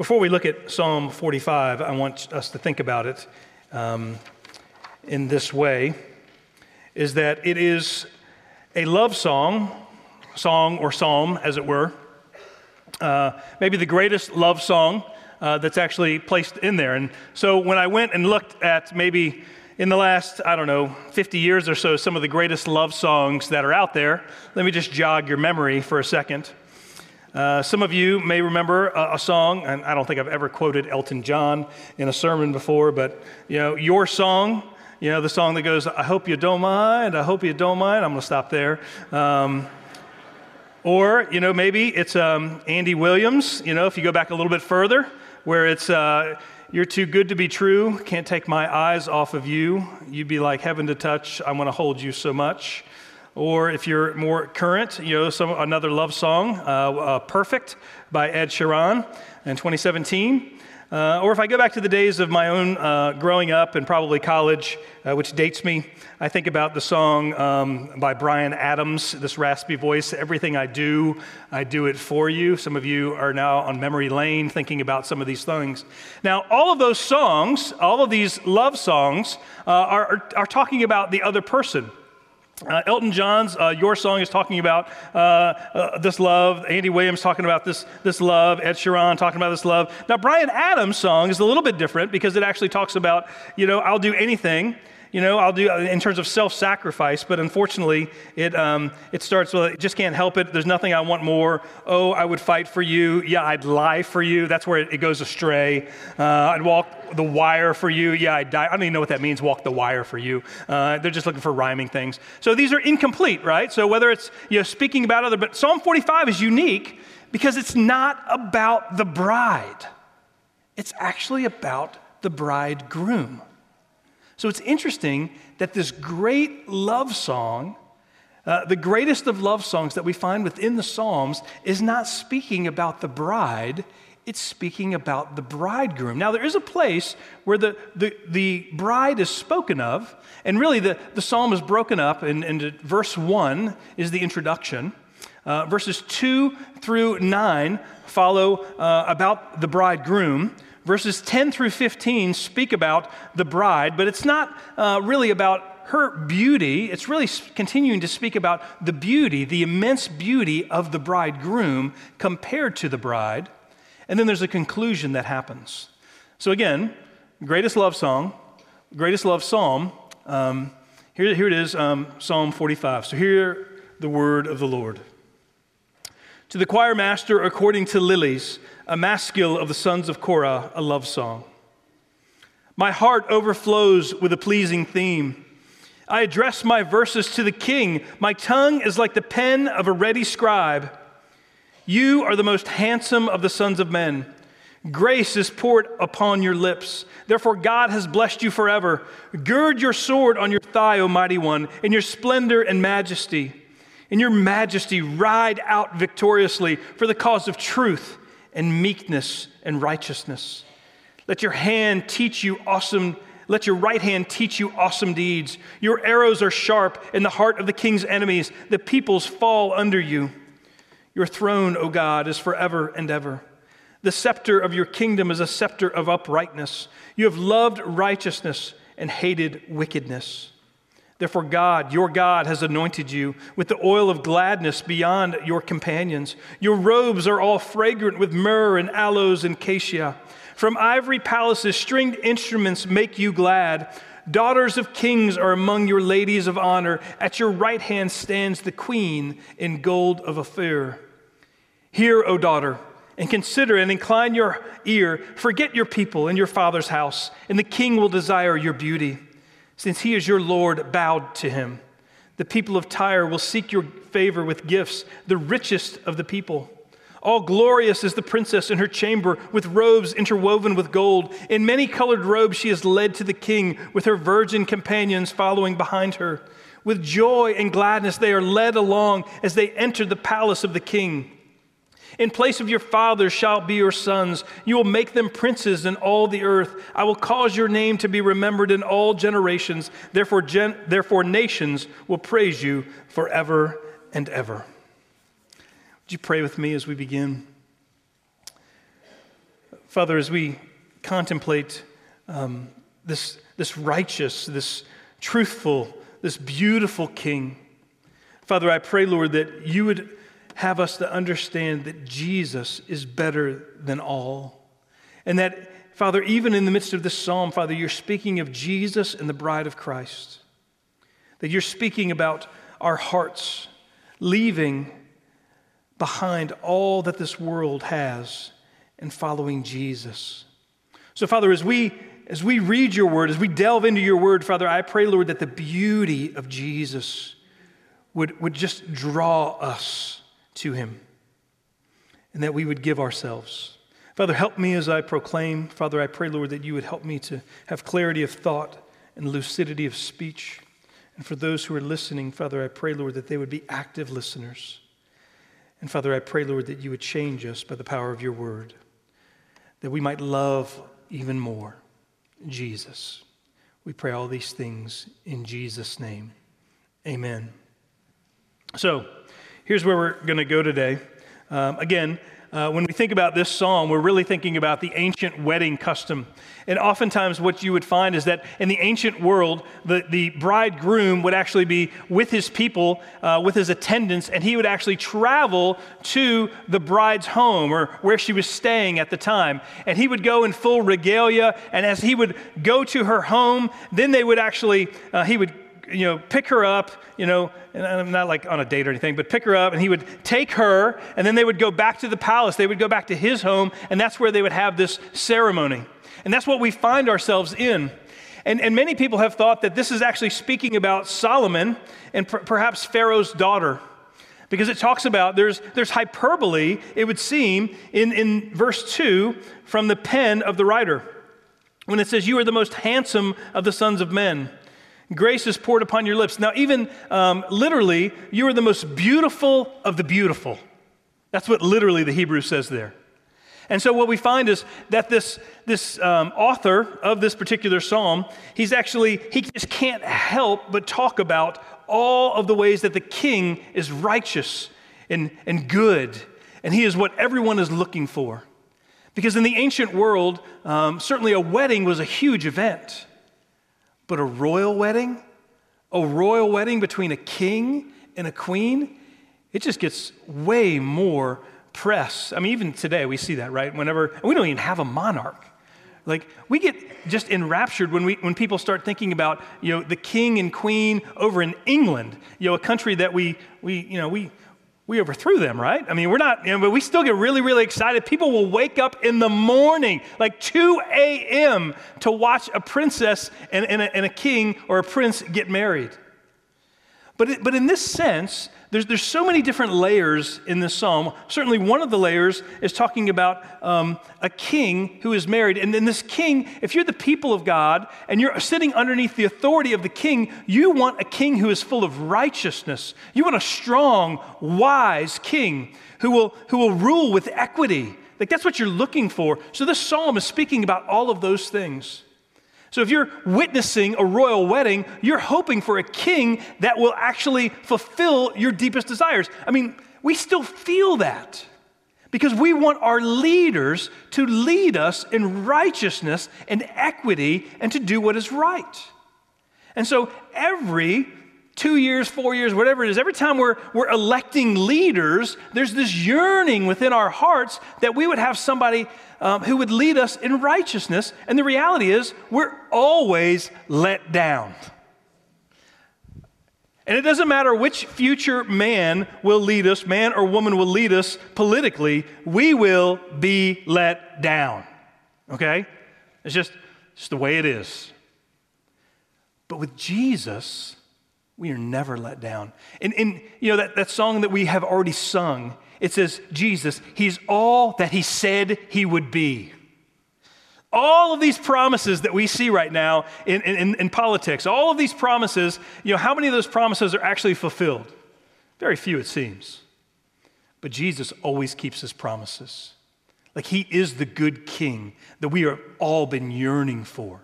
Before we look at Psalm 45, I want us to think about it um, in this way is that it is a love song, song or psalm, as it were, uh, maybe the greatest love song uh, that's actually placed in there. And so when I went and looked at maybe in the last, I don't know, 50 years or so, some of the greatest love songs that are out there, let me just jog your memory for a second. Uh, some of you may remember a, a, song, and I don't think I've ever quoted Elton John in a sermon before, but you know, your song, you know, the song that goes, "I hope you don't mind, I hope you don't mind." I'm going to stop there. Um, or you know, maybe it's um, Andy Williams. You know, if you go back a little bit further, where it's uh, "You're too good to be true, can't take my eyes off of you. You'd be like heaven to touch. I want to hold you so much." Or if you're more current, you know, some, another love song, uh, uh, Perfect by Ed Sheeran in 2017. Uh, or if I go back to the days of my own uh, growing up and probably college, uh, which dates me, I think about the song um, by Bryan Adams, this raspy voice, Everything I Do, I Do It For You. Some of you are now on memory lane thinking about some of these things. Now, all of those songs, all of these love songs, uh, are, are, are talking about the other person. Uh, Elton John's uh, Your Song is talking about uh, uh, this love. Andy Williams talking about this, this love. Ed Sheeran talking about this love. Now, Bryan Adams' song is a little bit different because it actually talks about, you know, I'll do anything you know, I'll do in terms of self sacrifice, but unfortunately, it, um, it starts with, just can't help it. There's nothing I want more. Oh, I would fight for you. Yeah, I'd lie for you. That's where it, it goes astray. Uh, I'd walk the wire for you. Yeah, I'd die. I don't even know what that means, walk the wire for you. Uh, they're just looking for rhyming things. So these are incomplete, right? So whether it's, you know, speaking about other, but Psalm 45 is unique because it's not about the bride, it's actually about the bridegroom. So it's interesting that this great love song, uh, the greatest of love songs that we find within the Psalms, is not speaking about the bride, it's speaking about the bridegroom. Now, there is a place where the, the, the bride is spoken of, and really the, the psalm is broken up, and, and verse 1 is the introduction. Uh, verses 2 through 9 follow uh, about the bridegroom. Verses 10 through 15 speak about the bride, but it's not uh, really about her beauty. It's really continuing to speak about the beauty, the immense beauty of the bridegroom compared to the bride. And then there's a conclusion that happens. So, again, greatest love song, greatest love psalm. Um, here, here it is, um, Psalm 45. So, hear the word of the Lord. To the choir master, according to lilies, a maskil of the sons of Korah, a love song. My heart overflows with a pleasing theme. I address my verses to the king. My tongue is like the pen of a ready scribe. You are the most handsome of the sons of men. Grace is poured upon your lips. Therefore, God has blessed you forever. Gird your sword on your thigh, O mighty one, in your splendor and majesty. In your majesty, ride out victoriously for the cause of truth and meekness and righteousness. Let your hand teach you awesome, let your right hand teach you awesome deeds. Your arrows are sharp in the heart of the king's enemies. The peoples fall under you. Your throne, O God, is forever and ever. The scepter of your kingdom is a scepter of uprightness. You have loved righteousness and hated wickedness. Therefore, God, your God, has anointed you with the oil of gladness beyond your companions. Your robes are all fragrant with myrrh and aloes and cassia. From ivory palaces, stringed instruments make you glad. Daughters of kings are among your ladies of honor. At your right hand stands the queen in gold of Ophir. Hear, O daughter, and consider and incline your ear. Forget your people and your father's house, and the king will desire your beauty. Since he is your Lord, bowed to him. The people of Tyre will seek your favor with gifts, the richest of the people. All glorious is the princess in her chamber, with robes interwoven with gold. In many colored robes, she is led to the king, with her virgin companions following behind her. With joy and gladness, they are led along as they enter the palace of the king. In place of your fathers shall be your sons. You will make them princes in all the earth. I will cause your name to be remembered in all generations. Therefore, gen- therefore nations will praise you forever and ever. Would you pray with me as we begin? Father, as we contemplate um, this, this righteous, this truthful, this beautiful King, Father, I pray, Lord, that you would have us to understand that Jesus is better than all. And that, Father, even in the midst of this psalm, Father, you're speaking of Jesus and the bride of Christ. That you're speaking about our hearts leaving behind all that this world has and following Jesus. So, Father, as we as we read your word, as we delve into your word, Father, I pray, Lord, that the beauty of Jesus would, would just draw us to him and that we would give ourselves. Father, help me as I proclaim. Father, I pray, Lord, that you would help me to have clarity of thought and lucidity of speech. And for those who are listening, Father, I pray, Lord, that they would be active listeners. And Father, I pray, Lord, that you would change us by the power of your word, that we might love even more Jesus. We pray all these things in Jesus' name. Amen. So, here's where we're going to go today. Um, again, uh, when we think about this psalm, we're really thinking about the ancient wedding custom. And oftentimes, what you would find is that in the ancient world, the, the bridegroom would actually be with his people, uh, with his attendants, and he would actually travel to the bride's home or where she was staying at the time. And he would go in full regalia, and as he would go to her home, then they would actually, uh, he would you know, pick her up, you know, and I'm not like on a date or anything, but pick her up, and he would take her, and then they would go back to the palace. They would go back to his home, and that's where they would have this ceremony. And that's what we find ourselves in. And, and many people have thought that this is actually speaking about Solomon and per- perhaps Pharaoh's daughter. Because it talks about, there's, there's hyperbole, it would seem, in, in verse 2 from the pen of the writer. When it says, You are the most handsome of the sons of men. Grace is poured upon your lips. Now, even um, literally, you are the most beautiful of the beautiful. That's what literally the Hebrew says there. And so, what we find is that this, this um, author of this particular psalm, he's actually, he just can't help but talk about all of the ways that the king is righteous and, and good, and he is what everyone is looking for. Because in the ancient world, um, certainly a wedding was a huge event. But a royal wedding, a royal wedding between a king and a queen, it just gets way more press. I mean, even today we see that, right? Whenever, we don't even have a monarch. Like, we get just enraptured when, we, when people start thinking about, you know, the king and queen over in England, you know, a country that we, we you know, we, we overthrew them, right? I mean, we're not, you know, but we still get really, really excited. People will wake up in the morning, like 2 a.m., to watch a princess and, and, a, and a king or a prince get married. But, but in this sense, there's, there's so many different layers in this psalm. Certainly, one of the layers is talking about um, a king who is married. And then, this king, if you're the people of God and you're sitting underneath the authority of the king, you want a king who is full of righteousness. You want a strong, wise king who will, who will rule with equity. Like, that's what you're looking for. So, this psalm is speaking about all of those things. So, if you're witnessing a royal wedding, you're hoping for a king that will actually fulfill your deepest desires. I mean, we still feel that because we want our leaders to lead us in righteousness and equity and to do what is right. And so, every two years, four years, whatever it is, every time we're, we're electing leaders, there's this yearning within our hearts that we would have somebody um, who would lead us in righteousness. And the reality is, we're always let down. And it doesn't matter which future man will lead us, man or woman will lead us politically, we will be let down. Okay? It's just, just the way it is. But with Jesus, we are never let down. And, and you know, that, that song that we have already sung, it says, Jesus, He's all that He said He would be. All of these promises that we see right now in, in, in politics, all of these promises, you know, how many of those promises are actually fulfilled? Very few, it seems. But Jesus always keeps his promises. Like he is the good king that we have all been yearning for.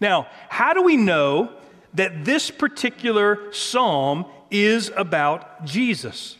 Now, how do we know that this particular psalm is about Jesus?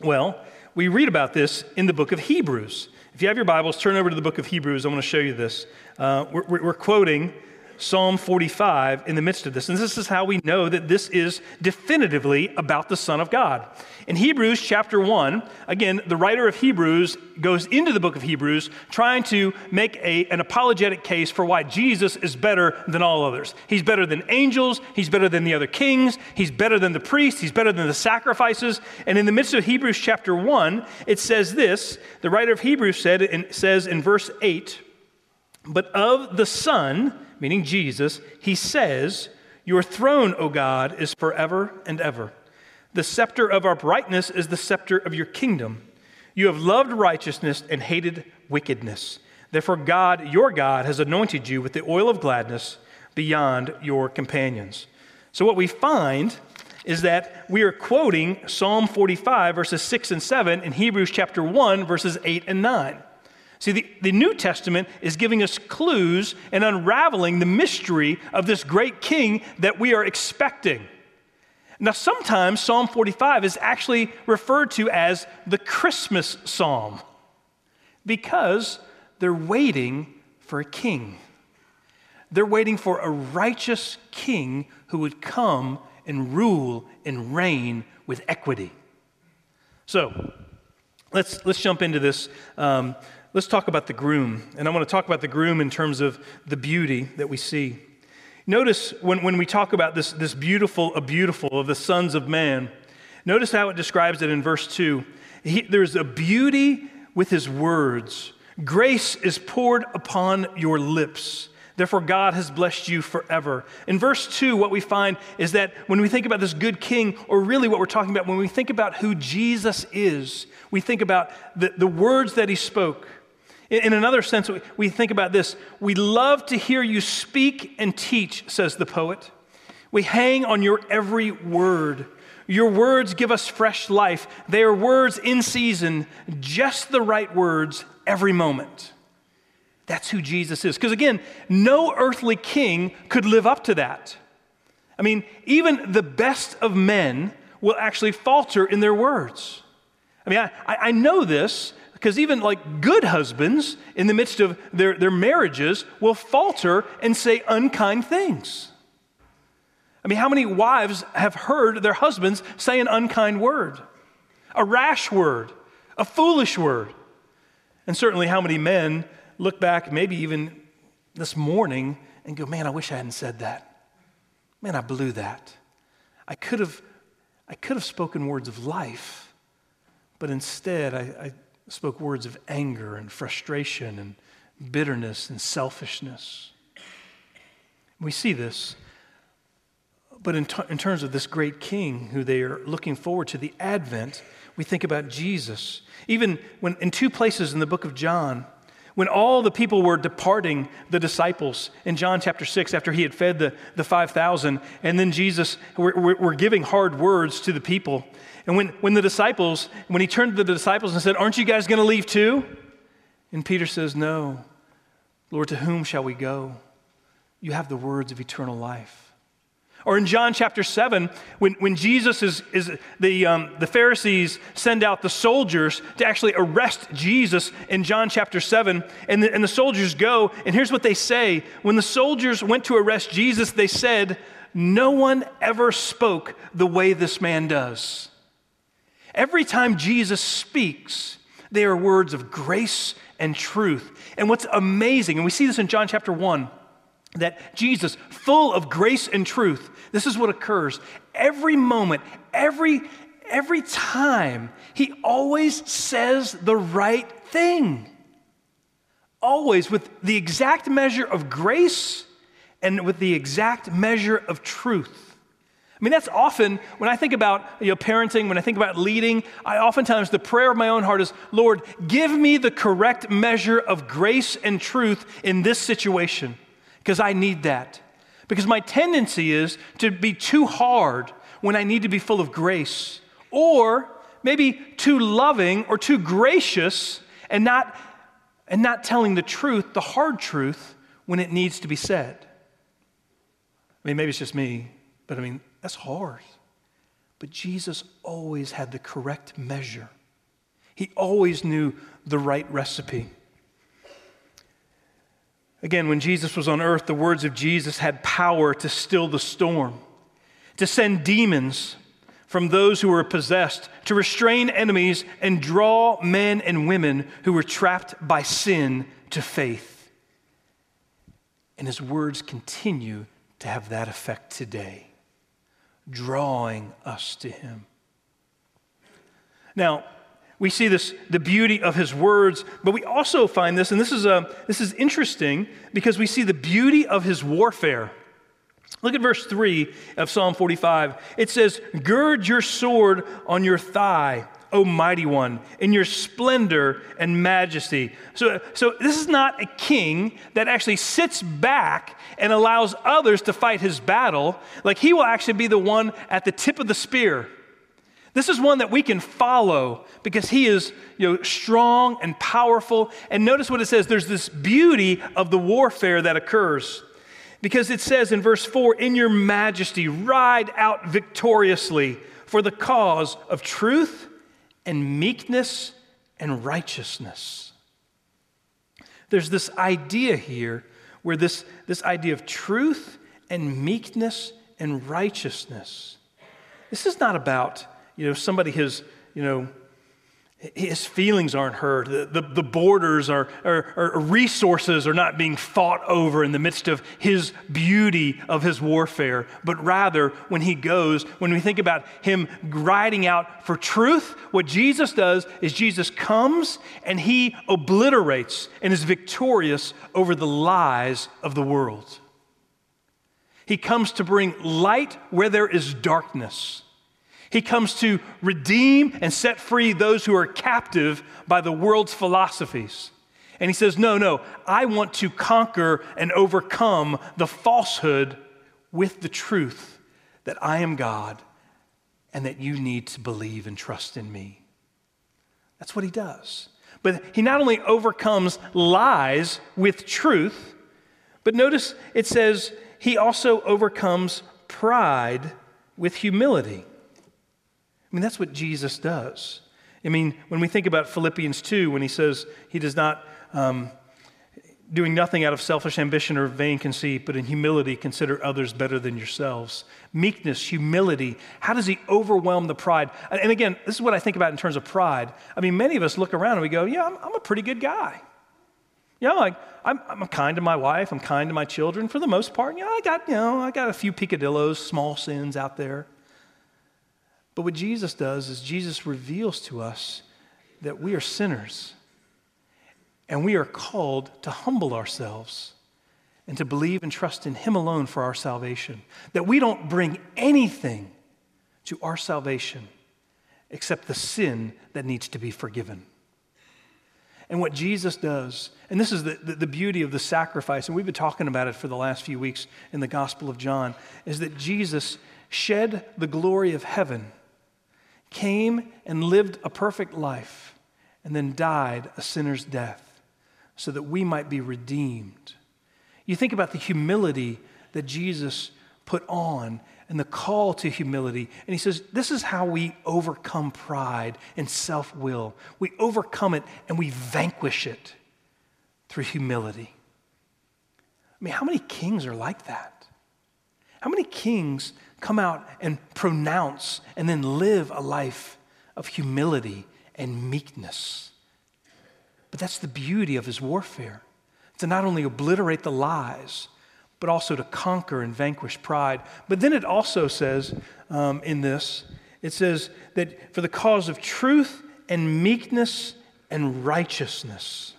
Well, we read about this in the book of Hebrews. If you have your Bibles, turn over to the book of Hebrews. I want to show you this. Uh, we're, we're quoting Psalm 45 in the midst of this. And this is how we know that this is definitively about the Son of God. In Hebrews chapter 1, again, the writer of Hebrews goes into the book of Hebrews trying to make a, an apologetic case for why Jesus is better than all others. He's better than angels, he's better than the other kings, he's better than the priests, he's better than the sacrifices. And in the midst of Hebrews chapter 1, it says this the writer of Hebrews said, and says in verse 8, but of the Son, meaning Jesus, he says, Your throne, O God, is forever and ever. The scepter of uprightness is the scepter of your kingdom. You have loved righteousness and hated wickedness. Therefore, God, your God, has anointed you with the oil of gladness beyond your companions. So, what we find is that we are quoting Psalm 45, verses 6 and 7, in Hebrews chapter 1, verses 8 and 9. See, the, the New Testament is giving us clues and unraveling the mystery of this great king that we are expecting. Now, sometimes Psalm 45 is actually referred to as the Christmas psalm because they're waiting for a king. They're waiting for a righteous king who would come and rule and reign with equity. So, let's, let's jump into this. Um, let's talk about the groom. And I want to talk about the groom in terms of the beauty that we see. Notice when, when we talk about this, this beautiful, a beautiful of the sons of man, notice how it describes it in verse 2. He, there's a beauty with his words. Grace is poured upon your lips. Therefore, God has blessed you forever. In verse 2, what we find is that when we think about this good king, or really what we're talking about, when we think about who Jesus is, we think about the, the words that he spoke. In another sense, we think about this. We love to hear you speak and teach, says the poet. We hang on your every word. Your words give us fresh life. They are words in season, just the right words every moment. That's who Jesus is. Because again, no earthly king could live up to that. I mean, even the best of men will actually falter in their words. I mean, I, I know this because even like good husbands, in the midst of their, their marriages, will falter and say unkind things. I mean, how many wives have heard their husbands say an unkind word, a rash word, a foolish word? And certainly, how many men look back, maybe even this morning, and go, Man, I wish I hadn't said that. Man, I blew that. I could have, I could have spoken words of life, but instead I, I spoke words of anger and frustration and bitterness and selfishness. We see this. But in, t- in terms of this great king who they are looking forward to, the Advent, we think about Jesus. Even when in two places in the book of John, when all the people were departing the disciples in John chapter 6, after he had fed the, the 5,000, and then Jesus were, giving hard words to the people. And when, when the disciples, when he turned to the disciples and said, Aren't you guys going to leave too? And Peter says, No. Lord, to whom shall we go? You have the words of eternal life. Or in John chapter 7, when, when Jesus is, is the, um, the Pharisees send out the soldiers to actually arrest Jesus in John chapter 7, and the, and the soldiers go, and here's what they say. When the soldiers went to arrest Jesus, they said, No one ever spoke the way this man does. Every time Jesus speaks, they are words of grace and truth. And what's amazing, and we see this in John chapter 1, that Jesus, full of grace and truth, this is what occurs. Every moment, every, every time, he always says the right thing. Always with the exact measure of grace and with the exact measure of truth. I mean, that's often when I think about you know, parenting, when I think about leading, I oftentimes, the prayer of my own heart is, Lord, give me the correct measure of grace and truth in this situation, because I need that. Because my tendency is to be too hard when I need to be full of grace, or maybe too loving or too gracious and not, and not telling the truth, the hard truth, when it needs to be said. I mean, maybe it's just me, but I mean, that's hard. But Jesus always had the correct measure. He always knew the right recipe. Again, when Jesus was on earth, the words of Jesus had power to still the storm, to send demons from those who were possessed, to restrain enemies and draw men and women who were trapped by sin to faith. And his words continue to have that effect today, drawing us to him. Now, we see this the beauty of his words but we also find this and this is a, uh, this is interesting because we see the beauty of his warfare look at verse 3 of psalm 45 it says gird your sword on your thigh o mighty one in your splendor and majesty so, so this is not a king that actually sits back and allows others to fight his battle like he will actually be the one at the tip of the spear this is one that we can follow because he is you know, strong and powerful. And notice what it says there's this beauty of the warfare that occurs. Because it says in verse 4 In your majesty, ride out victoriously for the cause of truth and meekness and righteousness. There's this idea here where this, this idea of truth and meekness and righteousness. This is not about you know, somebody has, you know, his feelings aren't hurt. The, the, the borders are, are, are, resources are not being fought over in the midst of his beauty of his warfare, but rather when he goes, when we think about him riding out for truth, what Jesus does is Jesus comes and he obliterates and is victorious over the lies of the world. He comes to bring light where there is darkness. He comes to redeem and set free those who are captive by the world's philosophies. And he says, No, no, I want to conquer and overcome the falsehood with the truth that I am God and that you need to believe and trust in me. That's what he does. But he not only overcomes lies with truth, but notice it says he also overcomes pride with humility. I mean, that's what Jesus does. I mean, when we think about Philippians 2, when he says he does not, um, doing nothing out of selfish ambition or vain conceit, but in humility consider others better than yourselves. Meekness, humility. How does he overwhelm the pride? And again, this is what I think about in terms of pride. I mean, many of us look around and we go, yeah, I'm, I'm a pretty good guy. You know, like I'm, I'm, kind to my wife, I'm kind to my children for the most part. You know, I got, you know, I got a few picadillos, small sins out there. But what Jesus does is Jesus reveals to us that we are sinners and we are called to humble ourselves and to believe and trust in Him alone for our salvation. That we don't bring anything to our salvation except the sin that needs to be forgiven. And what Jesus does, and this is the, the, the, beauty of the sacrifice, and we've been talking about it for the last few weeks in the Gospel of John, is that Jesus shed the glory of heaven came and lived a perfect life, and then died a sinner's death so that we might be redeemed. You think about the humility that Jesus put on and the call to humility. And he says, This is how we overcome pride and self will. We overcome it and we vanquish it through humility. I mean, how many kings are like that? How many kings come out and pronounce and then live a life of humility and meekness. But that's the beauty of his warfare to not only obliterate the lies, but also to conquer and vanquish pride. But then it also says um, in this, it says that for the cause of truth and meekness and righteousness.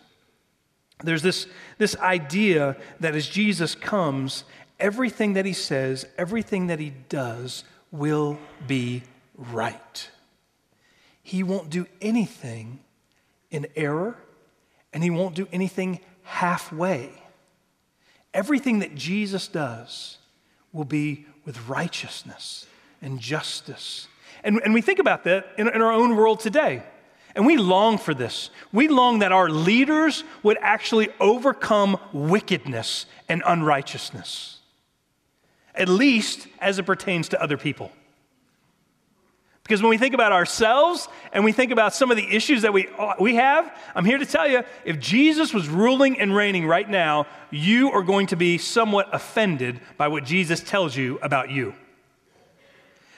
There's this, this idea that as Jesus comes everything that he says, everything that he does will be right. He won't do anything in error, and he won't do anything halfway. Everything that Jesus does will be with righteousness and justice. And, and we think about that in, in our own world today. And we long for this. We long that our leaders would actually overcome wickedness and unrighteousness at least as it pertains to other people. Because when we think about ourselves and we think about some of the issues that we, we have, I'm here to tell you if Jesus was ruling and reigning right now, you are going to be somewhat offended by what Jesus tells you about you.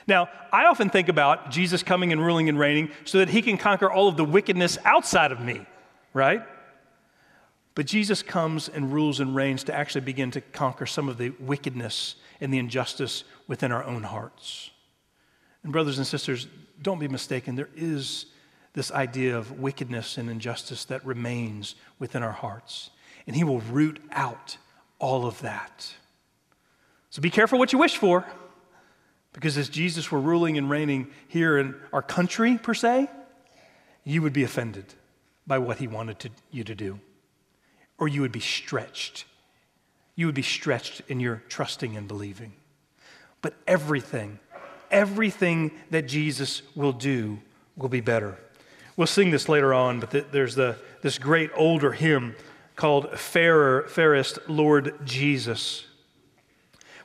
Now, I often think about Jesus coming and ruling and reigning so that he can conquer all of the wickedness outside of me, right? But Jesus comes and rules and reigns to actually begin to conquer some of the wickedness and the injustice within our own hearts. And, brothers and sisters, don't be mistaken. There is this idea of wickedness and injustice that remains within our hearts. And He will root out all of that. So be careful what you wish for, because as Jesus were ruling and reigning here in our country, per se, you would be offended by what He wanted to, you to do, or you would be stretched. You would be stretched in your trusting and believing. But everything everything that Jesus will do will be better. We'll sing this later on, but th- there's the, this great older hymn called Fairer, Fairest Lord Jesus.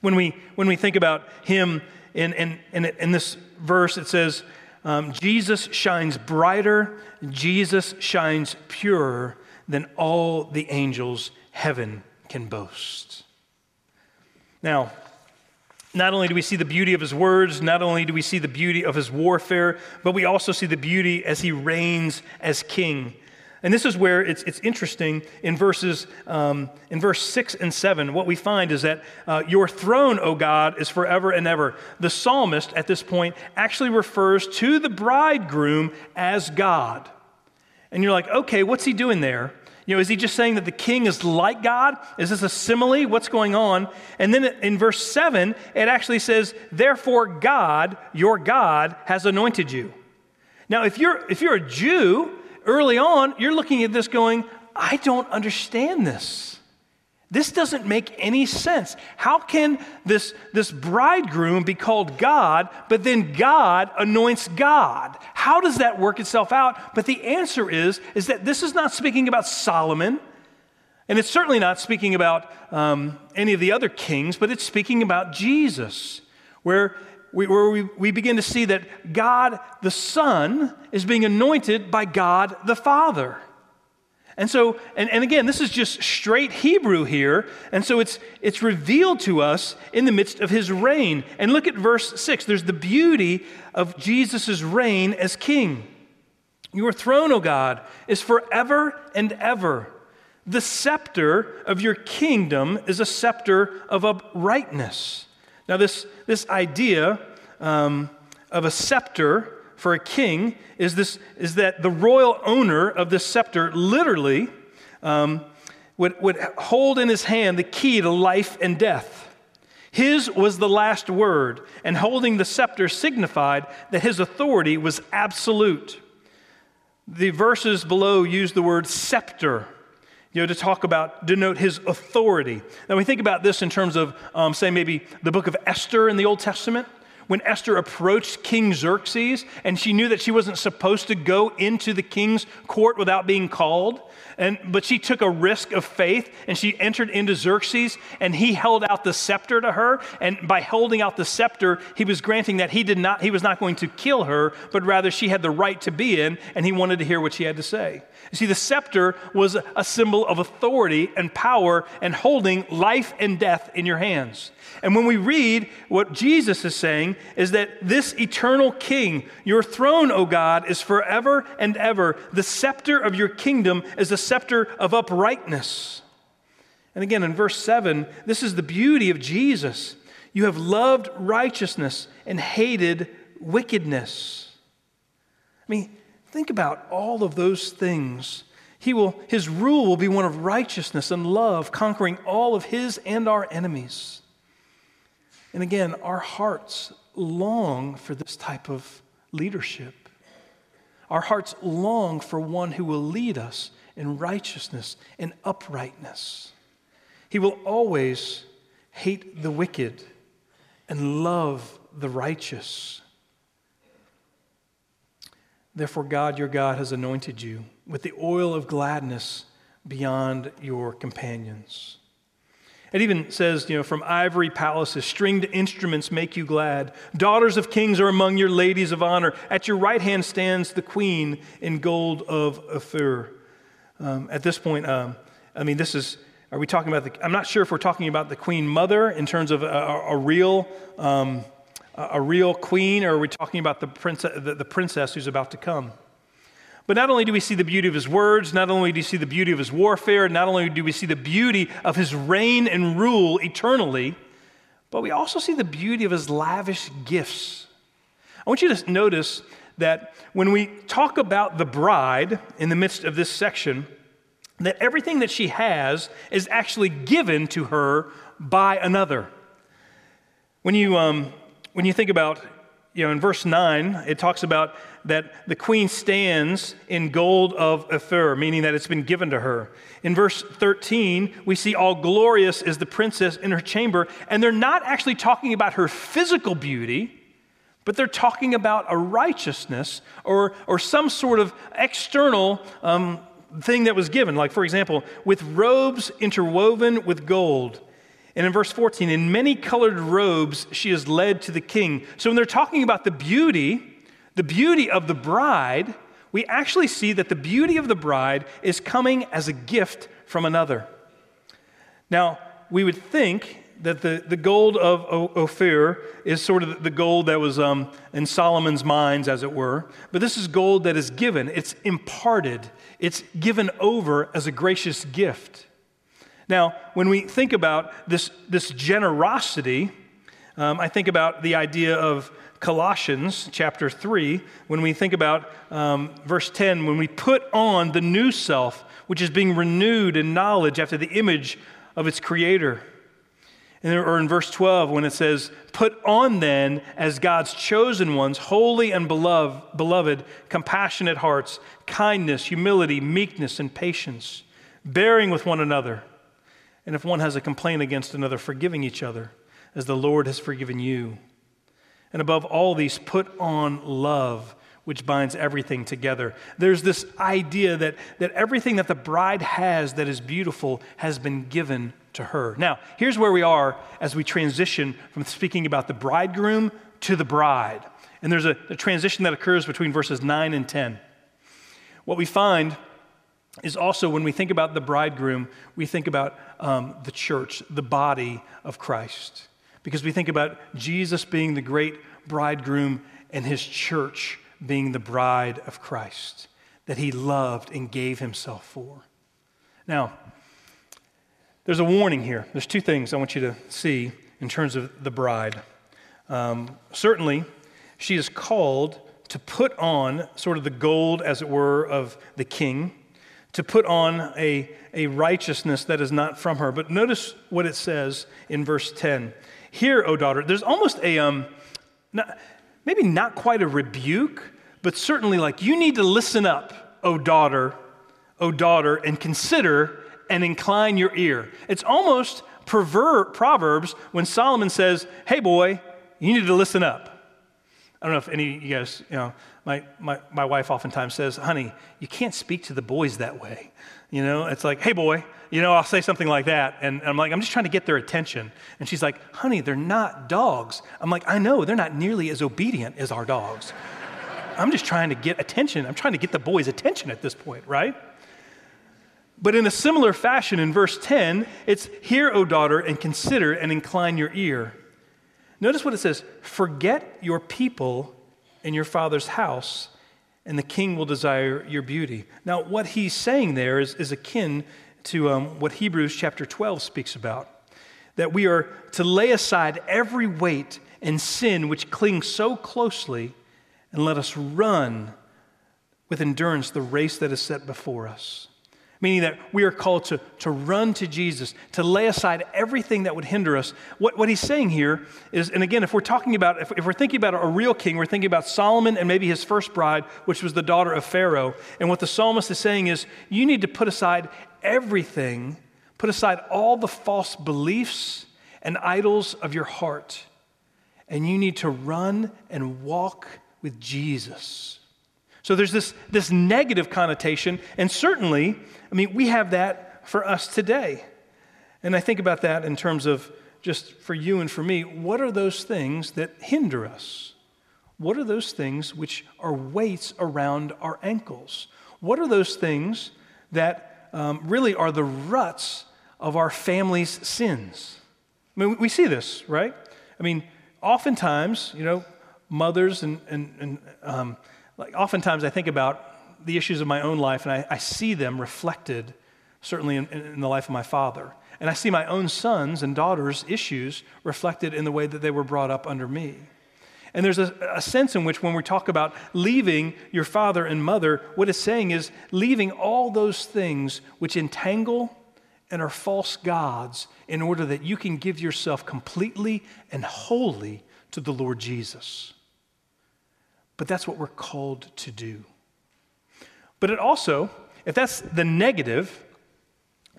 When we, when we think about him in, in, in, in this verse, it says, um, Jesus shines brighter, Jesus shines purer than all the angels heaven can boast. Now, not only do we see the beauty of his words, not only do we see the beauty of his warfare, but we also see the beauty as he reigns as king. And this is where it's, it's interesting in verses um, in verse six and seven. What we find is that uh, your throne, O God, is forever and ever. The psalmist at this point actually refers to the bridegroom as God. And you're like, okay, what's he doing there? You know, is he just saying that the king is like God? Is this a simile? What's going on? And then in verse 7, it actually says, Therefore, God, your God, has anointed you. Now, if you're, if you're a Jew, early on, you're looking at this going, I don't understand this. This doesn't make any sense. How can this, this bridegroom be called God, but then God anoints God? How does that work itself out? But the answer is, is that this is not speaking about Solomon, and it's certainly not speaking about um, any of the other kings, but it's speaking about Jesus, where we, where we, we begin to see that God the Son is being anointed by God the Father. And so, and, and again, this is just straight Hebrew here. And so it's, it's revealed to us in the midst of his reign. And look at verse 6. There's the beauty of Jesus' reign as king. Your throne, O God, is forever and ever. The scepter of your kingdom is a scepter of uprightness. Now, this, this idea um, of a scepter for a king is, this, is that the royal owner of this scepter literally um, would, would hold in his hand the key to life and death. His was the last word, and holding the scepter signified that his authority was absolute. The verses below use the word scepter you know, to talk about, denote his authority. Now, we think about this in terms of, um, say, maybe the book of Esther in the Old Testament when Esther approached King Xerxes and she knew that she wasn't supposed to go into the king's court without being called. And, but she took a risk of faith and she entered into Xerxes and he held out the scepter to her. And by holding out the scepter, he was granting that he, did not, he was not going to kill her, but rather she had the right to be in and he wanted to hear what she had to say. You see, the scepter was a symbol of authority and power and holding life and death in your hands. And when we read what Jesus is saying, is that this eternal king, your throne, O God, is forever and ever. The scepter of your kingdom is a scepter of uprightness. And again, in verse 7, this is the beauty of Jesus. You have loved righteousness and hated wickedness. I mean, think about all of those things. He will, his rule will be one of righteousness and love, conquering all of his and our enemies. And again, our hearts long for this type of leadership. Our hearts long for one who will lead us in righteousness and uprightness. He will always hate the wicked and love the righteous. Therefore, God, your God, has anointed you with the oil of gladness beyond your companions. It even says, you know, from ivory palaces, stringed instruments make you glad. Daughters of kings are among your ladies of honor. At your right hand stands the queen in gold of Ophir. Um, at this point, um, I mean, this is, are we talking about the, I'm not sure if we're talking about the queen mother in terms of a, a, a real, um, a real queen, or are we talking about the, princess, the, the princess who's about to come? But not only do we see the beauty of his words, not only do we see the beauty of his warfare, not only do we see the beauty of his reign and rule eternally, but we also see the beauty of his lavish gifts. I want you to notice that when we talk about the bride in the midst of this section, that everything that she has is actually given to her by another. When you, um, when you think about, you know, in verse 9, it talks about that the queen stands in gold of Ophir, meaning that it's been given to her. In verse 13, we see all glorious is the princess in her chamber, and they're not actually talking about her physical beauty, but they're talking about a righteousness or, or some sort of external um, thing that was given. Like, for example, with robes interwoven with gold. And in verse 14, in many colored robes she is led to the king. So when they're talking about the beauty, the beauty of the bride, we actually see that the beauty of the bride is coming as a gift from another. Now, we would think that the, the gold of Ophir is sort of the gold that was um, in Solomon's mines, as it were. But this is gold that is given, it's imparted, it's given over as a gracious gift. Now, when we think about this, this generosity, um, I think about the idea of Colossians chapter 3, when we think about um, verse 10, when we put on the new self, which is being renewed in knowledge after the image of its creator. And, or in verse 12, when it says, Put on then as God's chosen ones, holy and beloved, beloved, compassionate hearts, kindness, humility, meekness, and patience, bearing with one another. And if one has a complaint against another, forgiving each other, as the Lord has forgiven you. And above all these, put on love, which binds everything together. There's this idea that, that everything that the bride has that is beautiful has been given to her. Now, here's where we are as we transition from speaking about the bridegroom to the bride. And there's a, a transition that occurs between verses 9 and 10. What we find is also when we think about the bridegroom, we think about um, the church, the body of Christ because we think about Jesus being the great bridegroom and his church being the bride of Christ that he loved and gave himself for. Now, there's a warning here. There's two things I want you to see in terms of the bride. Um, certainly, she is called to put on sort of the gold, as it were, of the king, to put on a, a righteousness that is not from her. But notice what it says in verse 10 Here, O daughter, there's almost a, um, not, maybe not quite a rebuke, but certainly like, you need to listen up, O daughter, O daughter, and consider and incline your ear. It's almost Proverbs when Solomon says, hey boy, you need to listen up. I don't know if any of you guys, you know, my, my, my wife oftentimes says, honey, you can't speak to the boys that way. You know, it's like, hey boy, you know, I'll say something like that. And I'm like, I'm just trying to get their attention. And she's like, honey, they're not dogs. I'm like, I know, they're not nearly as obedient as our dogs. I'm just trying to get attention. I'm trying to get the boys' attention at this point, right? But in a similar fashion, in verse 10, it's, Hear, O daughter, and consider and incline your ear. Notice what it says Forget your people in your father's house, and the king will desire your beauty. Now, what he's saying there is, is akin to um, what Hebrews chapter 12 speaks about that we are to lay aside every weight and sin which clings so closely, and let us run with endurance the race that is set before us meaning that we are called to, to run to Jesus, to lay aside everything that would hinder us. What, what he's saying here is, and again, if we're talking about, if, if we're thinking about a real king, we're thinking about Solomon and maybe his first bride, which was the daughter of Pharaoh. And what the psalmist is saying is, you need to put aside everything, put aside all the false beliefs and idols of your heart, and you need to run and walk with Jesus. So there's this, this negative connotation, and certainly, I mean, we have that for us today. And I think about that in terms of just for you and for me, what are those things that hinder us? What are those things which are weights around our ankles? What are those things that um, really are the ruts of our family's sins? I mean, we see this, right? I mean, oftentimes, you know, mothers and, and, and um, like oftentimes I think about the issues of my own life and I, I see them reflected certainly in, in, the life of my father. And I see my own sons and daughters' issues reflected in the way that they were brought up under me. And there's a, a, sense in which, when we talk about leaving your father and mother, what it's saying is leaving all those things which entangle and are false gods in order that you can give yourself completely and wholly to the Lord Jesus. But that's what we're called to do. But it also, if that's the negative,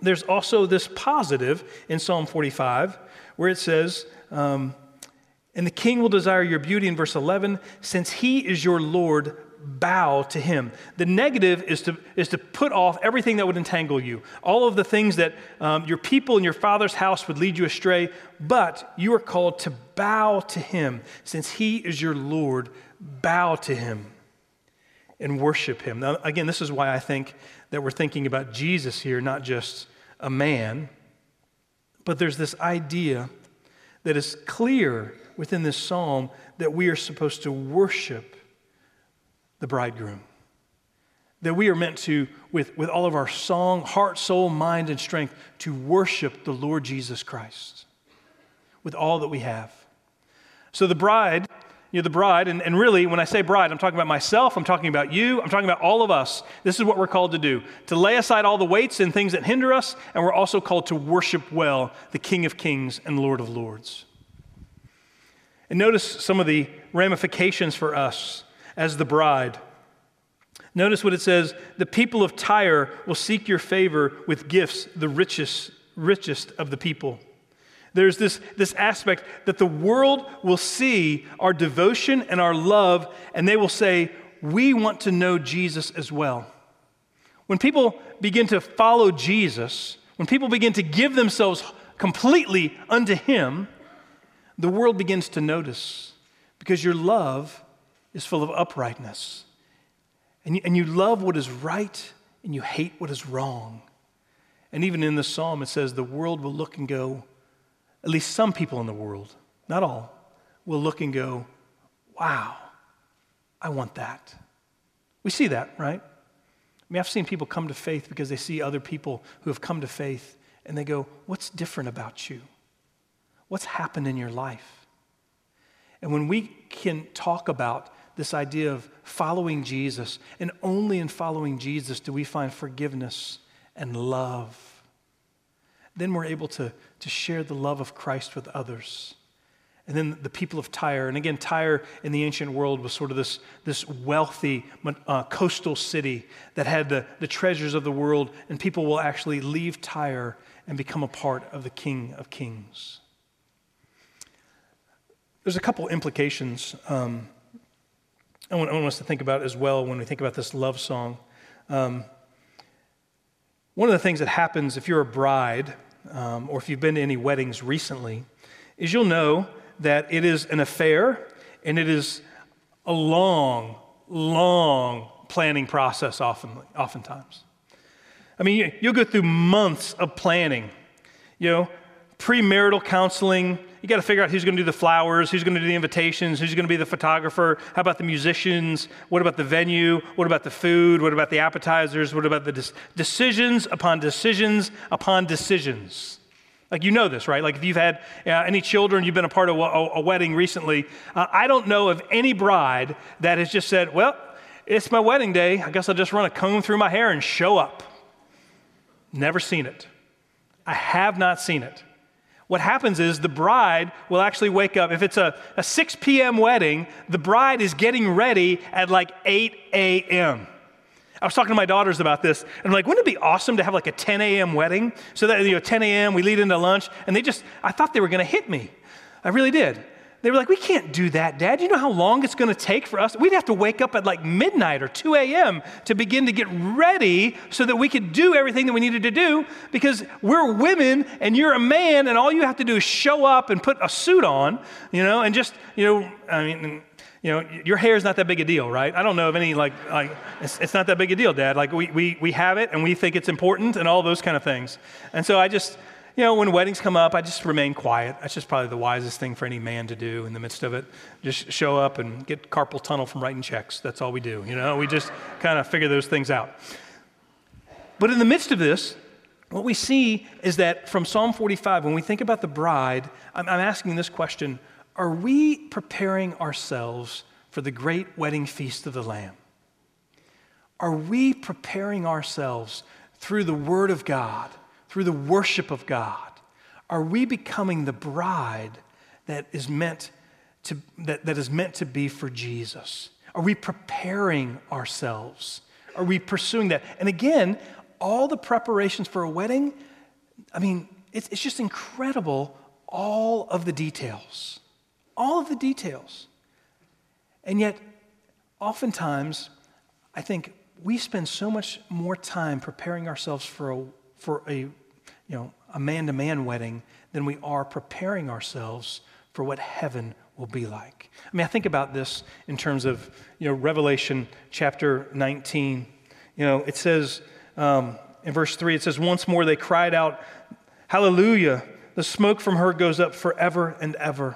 there's also this positive in Psalm 45 where it says, um, and the king will desire your beauty in verse 11, since he is your Lord, bow to him. The negative is to, is to put off everything that would entangle you, all of the things that um, your people in your father's house would lead you astray, but you are called to bow to him. Since he is your Lord, bow to him and worship him. Now, again, this is why I think that we're thinking about Jesus here, not just a man, but there's this idea that is clear within this psalm that we are supposed to worship the bridegroom. That we are meant to, with, with all of our song, heart, soul, mind, and strength, to worship the Lord Jesus Christ with all that we have. So the bride, you're the bride, and, and really, when I say bride, I'm talking about myself, I'm talking about you, I'm talking about all of us. This is what we're called to do to lay aside all the weights and things that hinder us, and we're also called to worship well the King of Kings and Lord of Lords. And notice some of the ramifications for us as the bride. Notice what it says the people of Tyre will seek your favor with gifts, the richest, richest of the people. There's this, this aspect that the world will see our devotion and our love, and they will say, We want to know Jesus as well. When people begin to follow Jesus, when people begin to give themselves completely unto Him, the world begins to notice because your love is full of uprightness. And you, and you love what is right and you hate what is wrong. And even in the psalm, it says the world will look and go, at least some people in the world, not all, will look and go, wow, I want that. We see that, right? I mean, I've seen people come to faith because they see other people who have come to faith and they go, What's different about you? What's happened in your life? And when we can talk about this idea of following Jesus, and only in following Jesus do we find forgiveness and love. Then we're able to, to share the love of Christ with others. And then the people of Tyre, and again, Tyre in the ancient world was sort of this, this wealthy uh, coastal city that had the, the treasures of the world, and people will actually leave Tyre and become a part of the King of Kings. There's a couple implications um, I want, I want us to think about as well when we think about this love song. Um, one of the things that happens if you're a bride, um, or if you've been to any weddings recently, is you'll know that it is an affair and it is a long, long planning process often, oftentimes. I mean, you'll go through months of planning, you know, premarital counseling, you got to figure out who's going to do the flowers, who's going to do the invitations, who's going to be the photographer, how about the musicians, what about the venue, what about the food, what about the appetizers, what about the de- decisions upon decisions upon decisions. Like, you know this, right? Like, if you've had uh, any children, you've been a part of a, a wedding recently, uh, I don't know of any bride that has just said, Well, it's my wedding day. I guess I'll just run a comb through my hair and show up. Never seen it. I have not seen it what happens is the bride will actually wake up. If it's a, a 6 p.m. wedding, the bride is getting ready at like 8 a.m. I was talking to my daughters about this, and I'm like, wouldn't it be awesome to have like a 10 a.m. wedding? So that, you know, 10 a.m., we lead into lunch, and they just, I thought they were going to hit me. I really did. They were like, We can't do that, Dad. You know how long it's going to take for us? We'd have to wake up at like midnight or 2 a.m. to begin to get ready so that we could do everything that we needed to do because we're women and you're a man, and all you have to do is show up and put a suit on, you know, and just, you know, I mean, you know, your hair is not that big a deal, right? I don't know of any, like, like it's, it's not that big a deal, Dad. Like, we, we, we have it and we think it's important and all those kind of things. And so I just, you know, when weddings come up, I just remain quiet. That's just probably the wisest thing for any man to do in the midst of it. Just show up and get carpal tunnel from writing checks. That's all we do. You know, we just kind of figure those things out. But in the midst of this, what we see is that from Psalm 45, when we think about the bride, I'm, I'm asking this question Are we preparing ourselves for the great wedding feast of the Lamb? Are we preparing ourselves through the Word of God? Through the worship of God, are we becoming the bride that is meant to, that, that is meant to be for Jesus? Are we preparing ourselves? Are we pursuing that? And again, all the preparations for a wedding, I mean, it's, it's just incredible, all of the details. All of the details. And yet, oftentimes, I think we spend so much more time preparing ourselves for a, for a you know, a man to man wedding than we are preparing ourselves for what heaven will be like. I mean, I think about this in terms of, you know, Revelation chapter 19. You know, it says um, in verse 3, it says, Once more they cried out, Hallelujah! The smoke from her goes up forever and ever.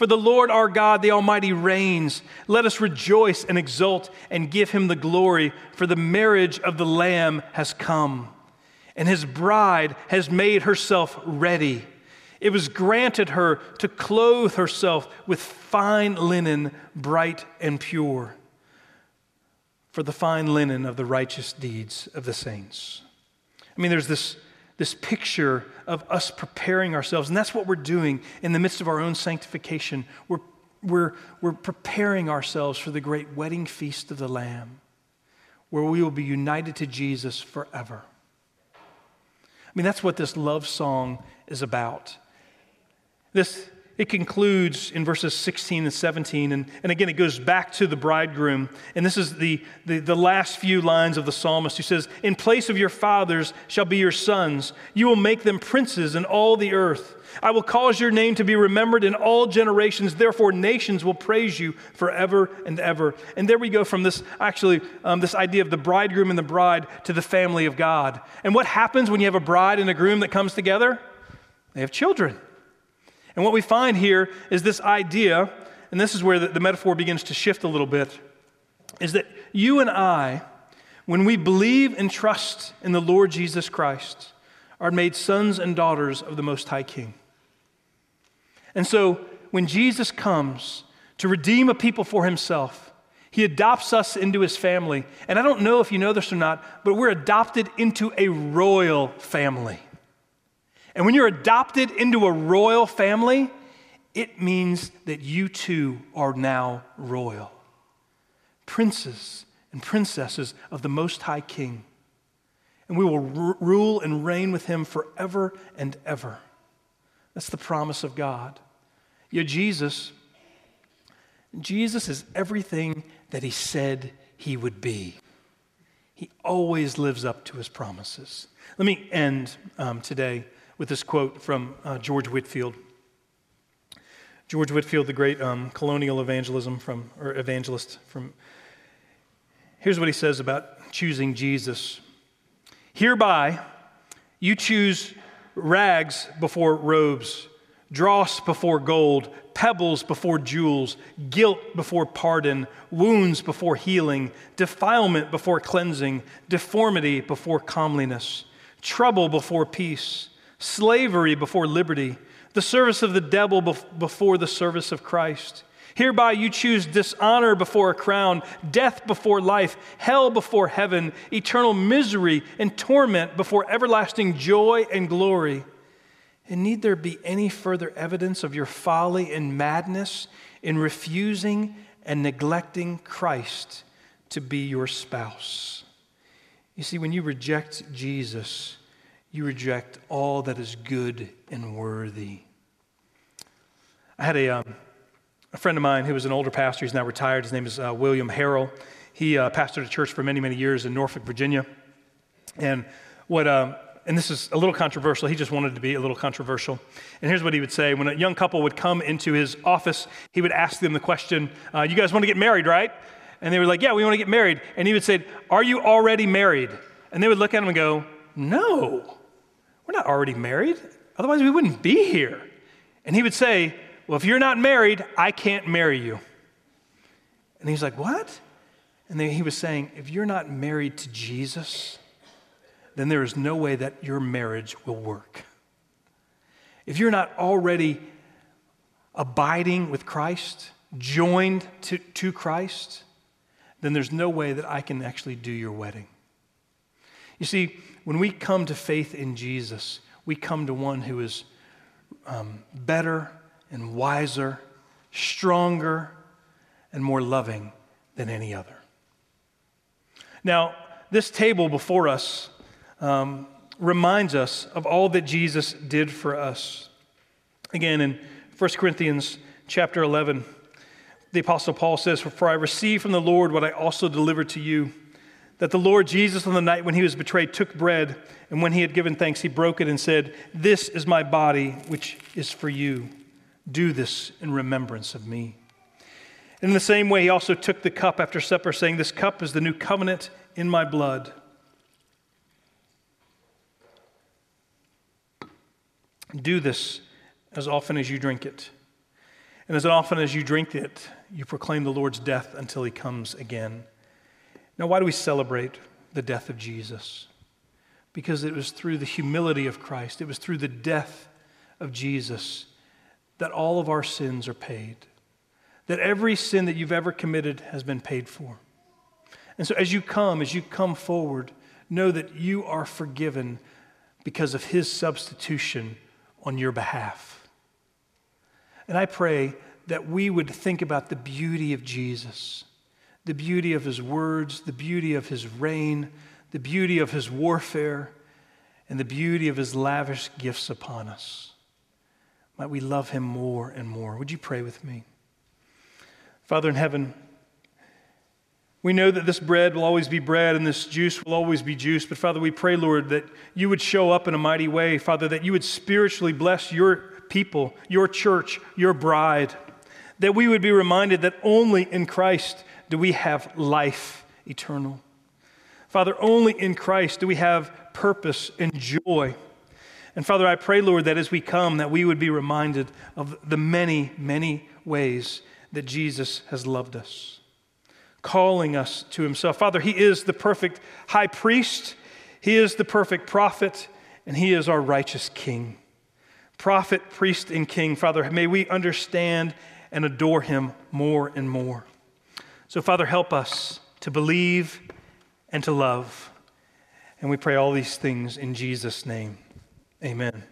For the Lord our God, the Almighty, reigns. Let us rejoice and exult and give him the glory, for the marriage of the Lamb has come, and his bride has made herself ready. It was granted her to clothe herself with fine linen, bright and pure, for the fine linen of the righteous deeds of the saints. I mean, there's this this picture of us preparing ourselves. And that's what we're doing in the midst of our own sanctification. We're, we're, we're preparing ourselves for the great wedding feast of the Lamb, where we will be united to Jesus forever. I mean, that's what this love song is about. This, it concludes in verses 16 and 17. And, and again, it goes back to the bridegroom. And this is the, the, the, last few lines of the psalmist who says, In place of your fathers shall be your sons. You will make them princes in all the earth. I will cause your name to be remembered in all generations. Therefore, nations will praise you forever and ever. And there we go from this actually, um, this idea of the bridegroom and the bride to the family of God. And what happens when you have a bride and a groom that comes together? They have children. And what we find here is this idea, and this is where the, the, metaphor begins to shift a little bit, is that you and I, when we believe and trust in the Lord Jesus Christ, are made sons and daughters of the Most High King. And so when Jesus comes to redeem a people for himself, he adopts us into his family. And I don't know if you know this or not, but we're adopted into a royal family. And when you're adopted into a royal family, it means that you too are now royal. Princes and princesses of the Most High King. And we will r- rule and reign with him forever and ever. That's the promise of God. Yet Jesus, Jesus is everything that he said he would be. He always lives up to his promises. Let me end um, today with this quote from uh, George Whitefield. George Whitefield, the great um, colonial evangelism from, or evangelist from, here's what he says about choosing Jesus. Hereby, you choose rags before robes, dross before gold, pebbles before jewels, guilt before pardon, wounds before healing, defilement before cleansing, deformity before comeliness, trouble before peace slavery before liberty, the service of the devil before the service of Christ. Hereby you choose dishonor before a crown, death before life, hell before heaven, eternal misery and torment before everlasting joy and glory. And need there be any further evidence of your folly and madness in refusing and neglecting Christ to be your spouse? You see, when you reject Jesus, you reject all that is good and worthy. I had a. Um, a friend of mine who was an older pastor, he's now retired. His name is uh, William Harrell. He uh, pastored a church for many, many years in Norfolk, Virginia. And what, um, and this is a little controversial. He just wanted to be a little controversial. And here's what he would say: When a young couple would come into his office, he would ask them the question, uh, "You guys want to get married, right?" And they were like, "Yeah, we want to get married." And he would say, "Are you already married?" And they would look at him and go, "No, we're not already married. Otherwise, we wouldn't be here." And he would say, well, if you're not married, I can't marry you. And he's like, What? And then he was saying, If you're not married to Jesus, then there is no way that your marriage will work. If you're not already abiding with Christ, joined to, to Christ, then there's no way that I can actually do your wedding. You see, when we come to faith in Jesus, we come to one who is um, better and wiser, stronger, and more loving than any other. Now, this table before us um, reminds us of all that Jesus did for us. Again, in 1 Corinthians chapter 11, the Apostle Paul says, For I received from the Lord what I also delivered to you that the Lord Jesus, on the night when he was betrayed, took bread, and when he had given thanks, he broke it and said, This is my body, which is for you. Do this in remembrance of me. In the same way, he also took the cup after supper, saying, This cup is the new covenant in my blood. Do this as often as you drink it. And as often as you drink it, you proclaim the Lord's death until he comes again. Now, why do we celebrate the death of Jesus? Because it was through the humility of Christ, it was through the death of Jesus that all of our sins are paid, that every sin that you've ever committed has been paid for. And so, as you come, as you come forward, know that you are forgiven because of his substitution on your behalf. And I pray that we would think about the beauty of Jesus, the beauty of his words, the beauty of his reign, the beauty of his warfare, and the beauty of his lavish gifts upon us. Might we love him more and more. Would you pray with me? Father in heaven, we know that this bread will always be bread and this juice will always be juice. But Father, we pray, Lord, that you would show up in a mighty way. Father, that you would spiritually bless your people, your church, your bride. That we would be reminded that only in Christ do we have life eternal. Father, only in Christ do we have purpose and joy. And Father, I pray, Lord, that as we come, that we would be reminded of the many, many ways that Jesus has loved us, calling us to himself. Father, he is the perfect high priest, he is the perfect prophet, and he is our righteous king. Prophet, priest, and king. Father, may we understand and adore him more and more. So, Father, help us to believe and to love. And we pray all these things in Jesus' name. Amen.